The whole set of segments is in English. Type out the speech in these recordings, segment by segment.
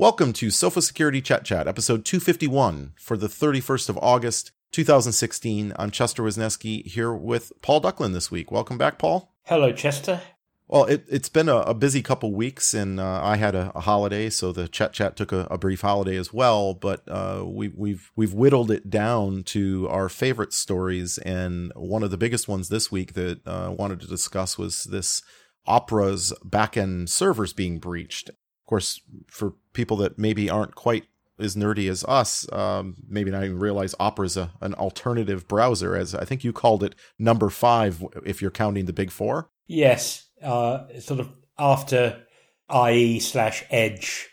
Welcome to Sophos Security Chet Chat, episode 251 for the 31st of August, 2016. I'm Chester Wisniewski here with Paul Ducklin this week. Welcome back, Paul. Hello, Chester. Well, it, has been a, a, busy couple weeks, and uh, I had a, a, holiday, so the chat chat took a, a brief holiday as well. But uh, we, we've we've whittled it down to our favorite stories, and one of the biggest ones this week that I uh, wanted to discuss was this Opera's backend servers being breached course, for people that maybe aren't quite as nerdy as us, um, maybe not even realize Opera is a, an alternative browser, as I think you called it number five, if you're counting the big four. Yes, uh, sort of after IE slash Edge,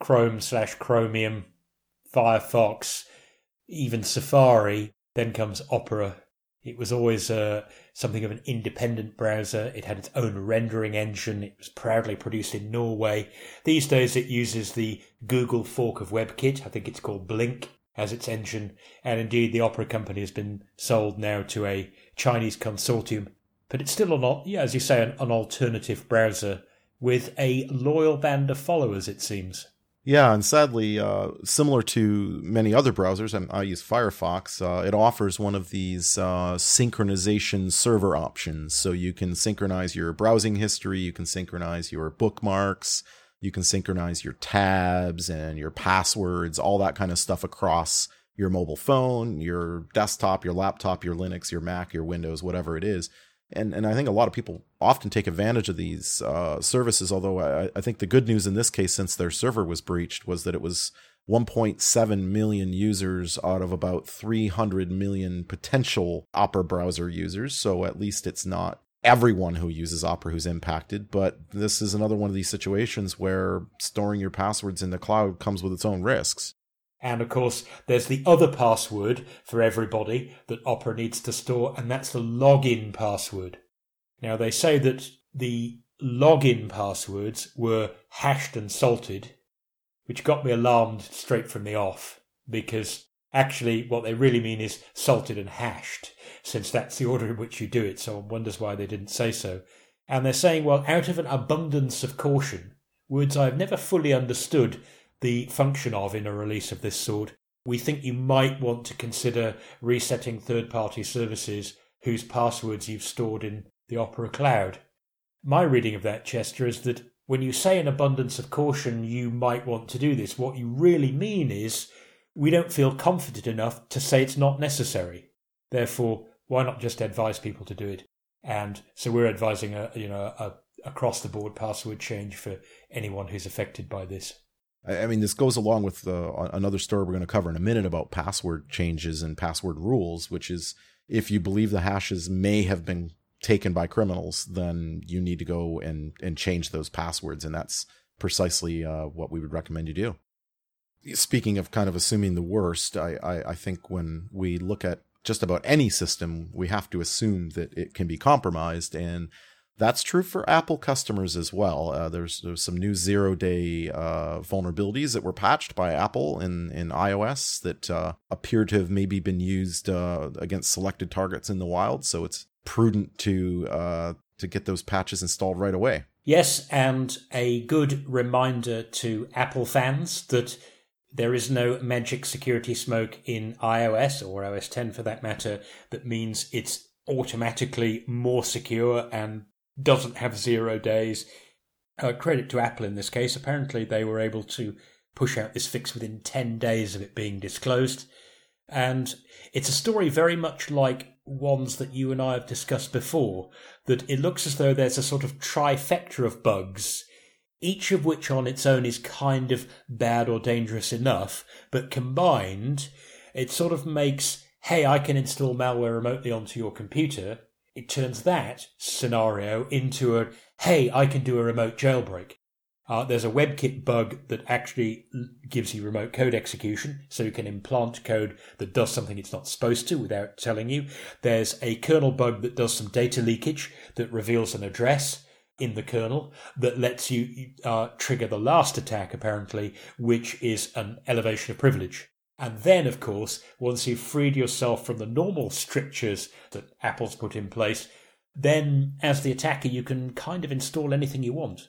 Chrome slash Chromium, Firefox, even Safari, then comes Opera. It was always uh, something of an independent browser. It had its own rendering engine. It was proudly produced in Norway. These days it uses the Google fork of WebKit. I think it's called Blink as its engine. And indeed, the Opera company has been sold now to a Chinese consortium. But it's still not, yeah, as you say, an, an alternative browser with a loyal band of followers, it seems. Yeah, and sadly, uh, similar to many other browsers, and I use Firefox, uh, it offers one of these uh, synchronization server options. So you can synchronize your browsing history, you can synchronize your bookmarks, you can synchronize your tabs and your passwords, all that kind of stuff across your mobile phone, your desktop, your laptop, your Linux, your Mac, your Windows, whatever it is and and I think a lot of people often take advantage of these uh, services. Although I, I, think the good news in this case, since their server was breached, was that it was 1.7 million users out of about 300 million potential Opera browser users. So at least it's not everyone who uses Opera who's impacted. But this is another one of these situations where storing your passwords in the cloud comes with its own risks. And of course, there's the other password for everybody that Opera needs to store, and that's the login password. Now, they say that the login passwords were hashed and salted, which got me alarmed straight from the off, because actually what they really mean is salted and hashed, since that's the order in which you do it. So one wonders why they didn't say so. And they're saying, well, out of an abundance of caution, words I've never fully understood the function of in a release of this sort, we think you might want to consider resetting third party services whose passwords you've stored in the Opera Cloud. My reading of that, Chester, is that when you say an abundance of caution you might want to do this, what you really mean is we don't feel confident enough to say it's not necessary. Therefore, why not just advise people to do it? And so we're advising a you know a across the board password change for anyone who's affected by this. I mean, this goes along with uh, another story we're going to cover in a minute about password changes and password rules, which is if you believe the hashes may have been taken by criminals, then you need to go and, and change those passwords. And that's precisely uh, what we would recommend you do. Speaking of kind of assuming the worst, I, I, I think when we look at just about any system, we have to assume that it can be compromised. And that's true for Apple customers as well. Uh, there's there's some new zero day uh, vulnerabilities that were patched by Apple in in iOS that uh, appear to have maybe been used uh, against selected targets in the wild. So it's prudent to uh, to get those patches installed right away. Yes, and a good reminder to Apple fans that there is no magic security smoke in iOS or OS 10 for that matter that means it's automatically more secure and doesn't have zero days. Uh, credit to Apple in this case. Apparently, they were able to push out this fix within 10 days of it being disclosed. And it's a story very much like ones that you and I have discussed before, that it looks as though there's a sort of trifecta of bugs, each of which on its own is kind of bad or dangerous enough, but combined, it sort of makes, hey, I can install malware remotely onto your computer, it turns that scenario into a hey, I can do a remote jailbreak. Uh, there's a WebKit bug that actually gives you remote code execution, so you can implant code that does something it's not supposed to without telling you. There's a kernel bug that does some data leakage that reveals an address in the kernel that lets you uh, trigger the last attack, apparently, which is an elevation of privilege. And then, of course, once you've freed yourself from the normal strictures that Apple's put in place, then as the attacker, you can kind of install anything you want.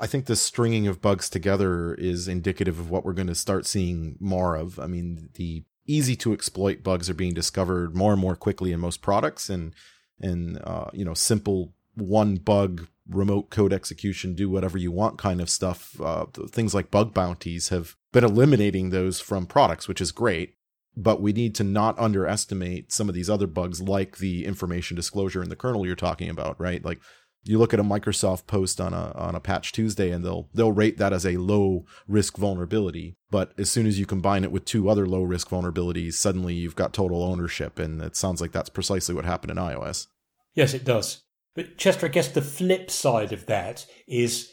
I think the stringing of bugs together is indicative of what we're going to start seeing more of. I mean, the easy to exploit bugs are being discovered more and more quickly in most products, and and uh, you know, simple one bug remote code execution, do whatever you want kind of stuff. Uh, things like bug bounties have been eliminating those from products, which is great. But we need to not underestimate some of these other bugs, like the information disclosure in the kernel you're talking about, right? Like you look at a Microsoft post on a on a patch Tuesday and they'll they'll rate that as a low risk vulnerability. But as soon as you combine it with two other low risk vulnerabilities, suddenly you've got total ownership. And it sounds like that's precisely what happened in iOS. Yes, it does. But Chester, I guess the flip side of that is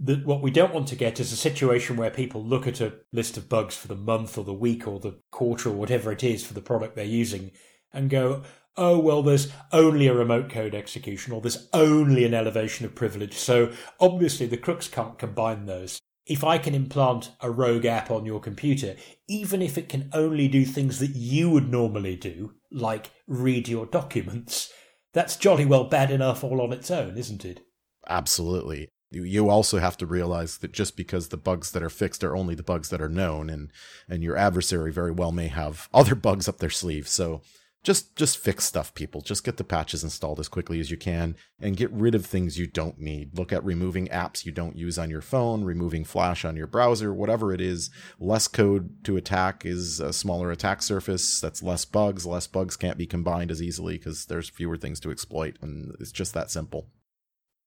that what we don't want to get is a situation where people look at a list of bugs for the month or the week or the quarter or whatever it is for the product they're using and go, oh, well, there's only a remote code execution or there's only an elevation of privilege. So obviously the crooks can't combine those. If I can implant a rogue app on your computer, even if it can only do things that you would normally do, like read your documents, that's jolly well bad enough all on its own, isn't it? Absolutely. You also have to realize that just because the bugs that are fixed are only the bugs that are known, and and your adversary very well may have other bugs up their sleeve. So just just fix stuff people. Just get the patches installed as quickly as you can and get rid of things you don't need. Look at removing apps you don't use on your phone removing flash on your browser whatever it is. Less code to attack is a smaller attack surface. That's less bugs. Less bugs can't be combined as easily because there's fewer things to exploit and it's just that simple.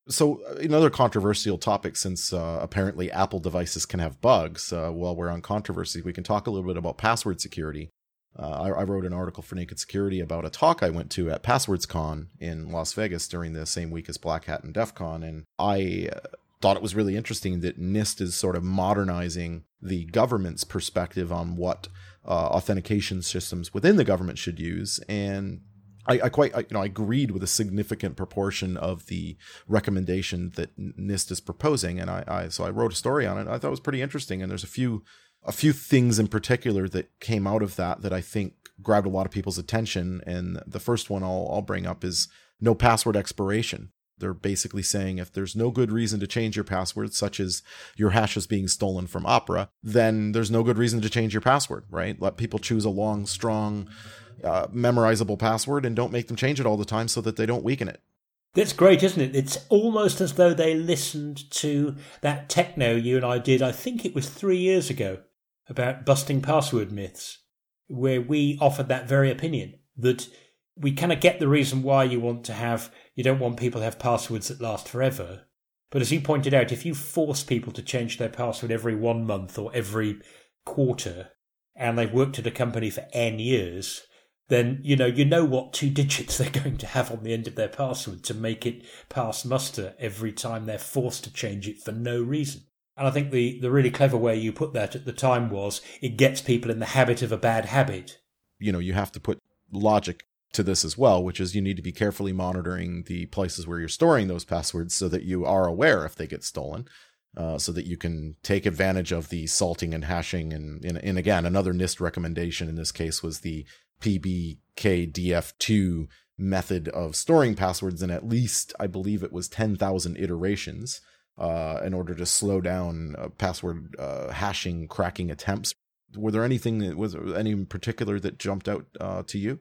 So another controversial topic since uh, apparently apple devices can have bugs uh, while we're on controversy we can talk a little bit about password security. uh, I, I, wrote an article for Naked Security about a talk I went to at PasswordsCon in Las Vegas during the same week as Black Hat and DEF CON, and I uh, thought it was really interesting that NIST is sort of modernizing the government's perspective on what uh, authentication systems within the government should use, and I, I quite I, you know I agreed with a significant proportion of the recommendation that NIST is proposing, and I, I so I wrote a story on it. I thought it was pretty interesting, and there's a few a few things in particular that came out of that that I think grabbed a lot of people's attention. And the first one I'll, I'll bring up is no password expiration. They're basically saying if there's no good reason to change your password, such as your hash is being stolen from Opera, then there's no good reason to change your password, right? Let people choose a long, strong, uh, memorizable password and don't make them change it all the time so that they don't weaken it. That's great, isn't it? It's almost as though they listened to that Techknow you and I did, I think it was three years ago about busting password myths, where we offered that very opinion that we kind of get the reason why you want to have, you don't want people to have passwords that last forever. But as you pointed out, if you force people to change their password every one month or every quarter, and they've worked at a company for N years, then you know you know what two digits they're going to have on the end of their password to make it pass muster every time they're forced to change it for no reason. And I think the, the really clever way you put that at the time was it gets people in the habit of a bad habit. You know, you have to put logic to this as well, which is you need to be carefully monitoring the places where you're storing those passwords so that you are aware if they get stolen. Uh, so that you can take advantage of the salting and hashing. And, and, and again, another NIST recommendation in this case was the PBKDF2 method of storing passwords in at least, I believe it was 10,000 iterations uh, in order to slow down uh, password uh, hashing cracking attempts. Were there anything that was any in particular that jumped out uh, to you?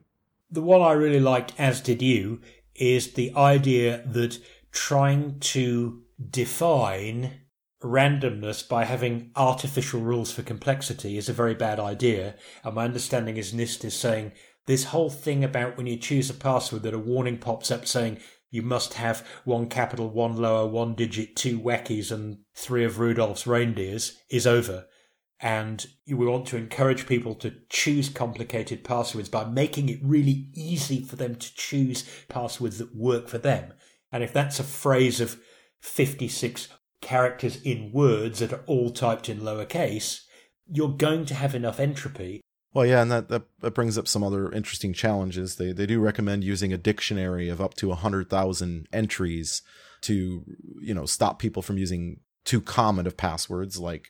The one I really liked, as did you, is the idea that trying to define randomness by having artificial rules for complexity is a very bad idea. And my understanding is NIST is saying this whole thing about when you choose a password that a warning pops up saying you must have one capital, one lower, one digit, two wackies, and three of Rudolph's reindeers is over. And we want to encourage people to choose complicated passwords by making it really easy for them to choose passwords that work for them. And if that's a phrase of 56 characters in words that are all typed in lowercase, you're going to have enough entropy well, yeah, and that, that, that brings up some other interesting challenges. They they do recommend using a dictionary of up to hundred thousand entries to you know stop people from using too common of passwords like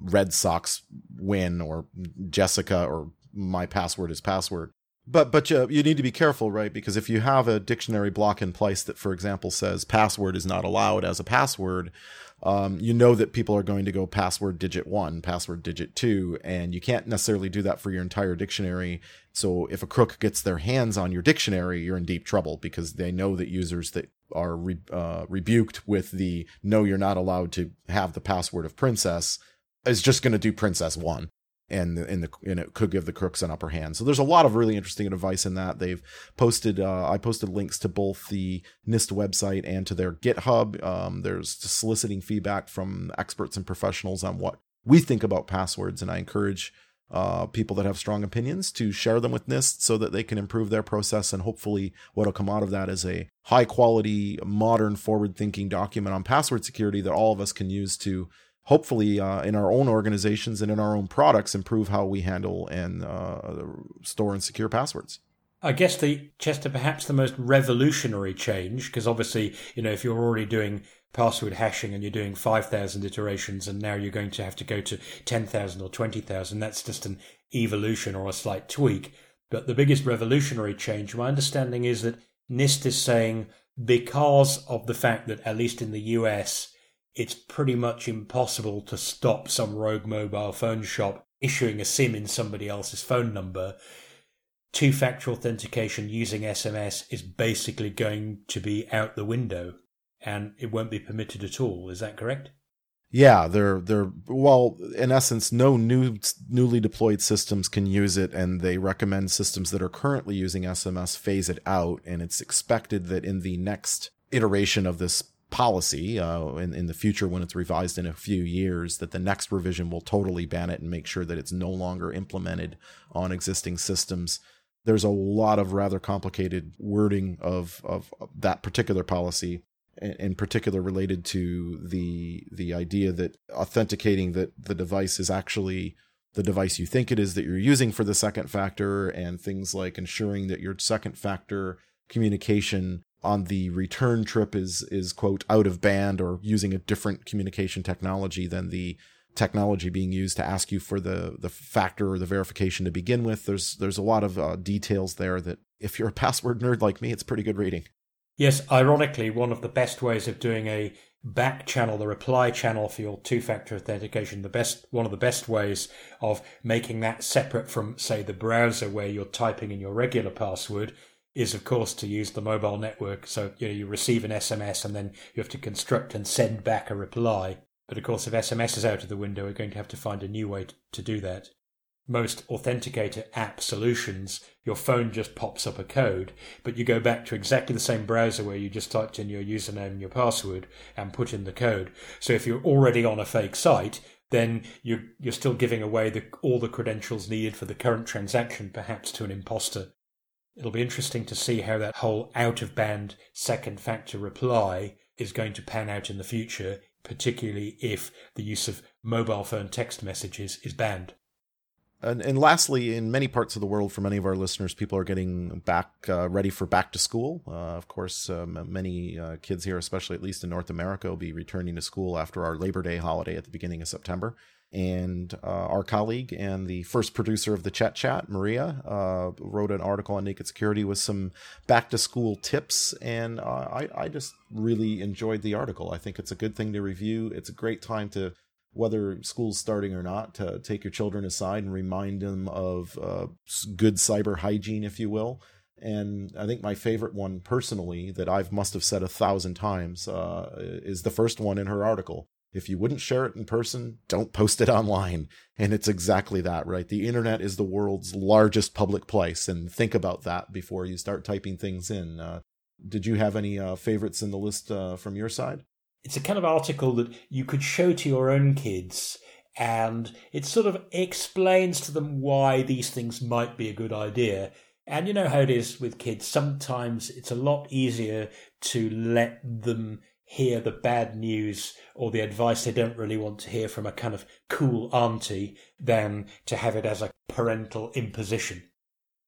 Red Sox win or Jessica or my password is password. But but you, you need to be careful, right? Because if you have a dictionary block in place that, for example, says password is not allowed as a password, um, you know that people are going to go password digit one, password digit two, and you can't necessarily do that for your entire dictionary. So if a crook gets their hands on your dictionary, you're in deep trouble because they know that users that are re- uh, rebuked with the no, you're not allowed to have the password of princess is just going to do princess one and the, and the and it could give the crooks an upper hand. So there's a lot of really interesting advice in that. They've posted uh, I posted links to both the NIST website and to their GitHub. Um, there's soliciting feedback from experts and professionals on what we think about passwords, and I encourage uh, people that have strong opinions to share them with NIST so that they can improve their process. And hopefully, what'll come out of that is a high quality, modern, forward thinking document on password security that all of us can use to hopefully uh, in our own organizations and in our own products improve how we handle and uh, store and secure passwords. I guess the Chester perhaps the most revolutionary change because obviously you know if you're already doing password hashing and you're doing 5000 iterations and now you're going to have to go to 10,000 or 20,000 that's just an evolution or a slight tweak. But the biggest revolutionary change my understanding is that NIST is saying because of the fact that at least in the US it's pretty much impossible to stop some rogue mobile phone shop issuing a SIM in somebody else's phone number. Two factor authentication using SMS is basically going to be out the window and it won't be permitted at all. Is that correct? Yeah, they're they're well, in essence, no new newly deployed systems can use it, and they recommend systems that are currently using SMS phase it out. And it's expected that in the next iteration of this policy uh, in, in the future when it's revised in a few years that the next revision will totally ban it and make sure that it's no longer implemented on existing systems. There's a lot of rather complicated wording of of that particular policy in particular related to the the idea that authenticating that the device is actually the device you think it is that you're using for the second factor and things like ensuring that your second factor communication on the return trip is is quote out of band or using a different communication technology than the technology being used to ask you for the the factor or the verification to begin with. There's there's a lot of uh, details there that if you're a password nerd like me it's pretty good reading. Yes ironically one of the best ways of doing a back channel the reply channel for your two factor authentication the best one of the best ways of making that separate from say the browser where you're typing in your regular password is of course to use the mobile network. So you know you receive an SMS and then you have to construct and send back a reply. But of course, if SMS is out of the window, we're going to have to find a new way to do that. Most authenticator app solutions, your phone just pops up a code, but you go back to exactly the same browser where you just typed in your username and your password and put in the code. So if you're already on a fake site, then you're, you're still giving away the, all the credentials needed for the current transaction, perhaps to an imposter. It'll be interesting to see how that whole out of band second factor reply is going to pan out in the future, particularly if the use of mobile phone text messages is banned. And, and lastly, in many parts of the world, for many of our listeners, people are getting back uh, ready for back to school. Uh, of course, um, many uh, kids here, especially at least in North America, will be returning to school after our Labor Day holiday at the beginning of September and uh, our colleague and the first producer of the Chet Chat, Maria, uh, wrote an article on naked security with some back to school tips, and uh, I, I just really enjoyed the article. I think it's a good thing to review. It's a great time to, whether school's starting or not, to take your children aside and remind them of uh, good cyber hygiene, if you will. And I think my favorite one personally that I've must have said a thousand times uh, is the first one in her article if you wouldn't share it in person, don't post it online. And it's exactly that, right? The internet is the world's largest public place. And think about that before you start typing things in. Uh, did you have any uh, favorites in the list uh, from your side? It's a kind of article that you could show to your own kids. And it sort of explains to them why these things might be a good idea. And you know how it is with kids. Sometimes it's a lot easier to let them hear the bad news or the advice they don't really want to hear from a kind of cool auntie than to have it as a parental imposition.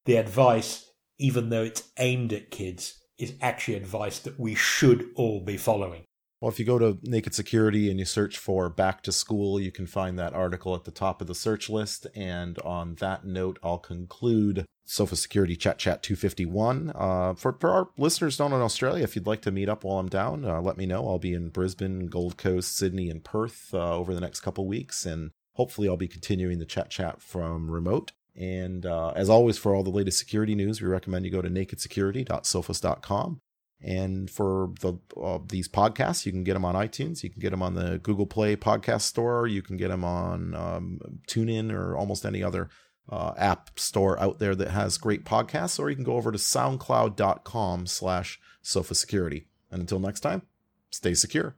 The advice, even though it's aimed at kids, is actually advice that we should all be following. Well, if you go to Naked Security and you search for back to school, you can find that article at the top of the search list. And on that note, I'll conclude Sophos Security Chet Chat 251. Uh, for, for our listeners down in Australia, if you'd like to meet up while I'm down, uh, let me know. I'll be in Brisbane, Gold Coast, Sydney, and Perth uh, over the next couple weeks. And hopefully, I'll be continuing the chat chat from remote. And uh, as always, for all the latest security news, we recommend you go to nakedsecurity.sophos.com. And for the uh, these podcasts, you can get them on iTunes. You can get them on the Google Play podcast store. You can get them on um, TuneIn or almost any other uh, app store out there that has great podcasts. Or you can go over to soundcloud.com slash. And until next time, stay secure.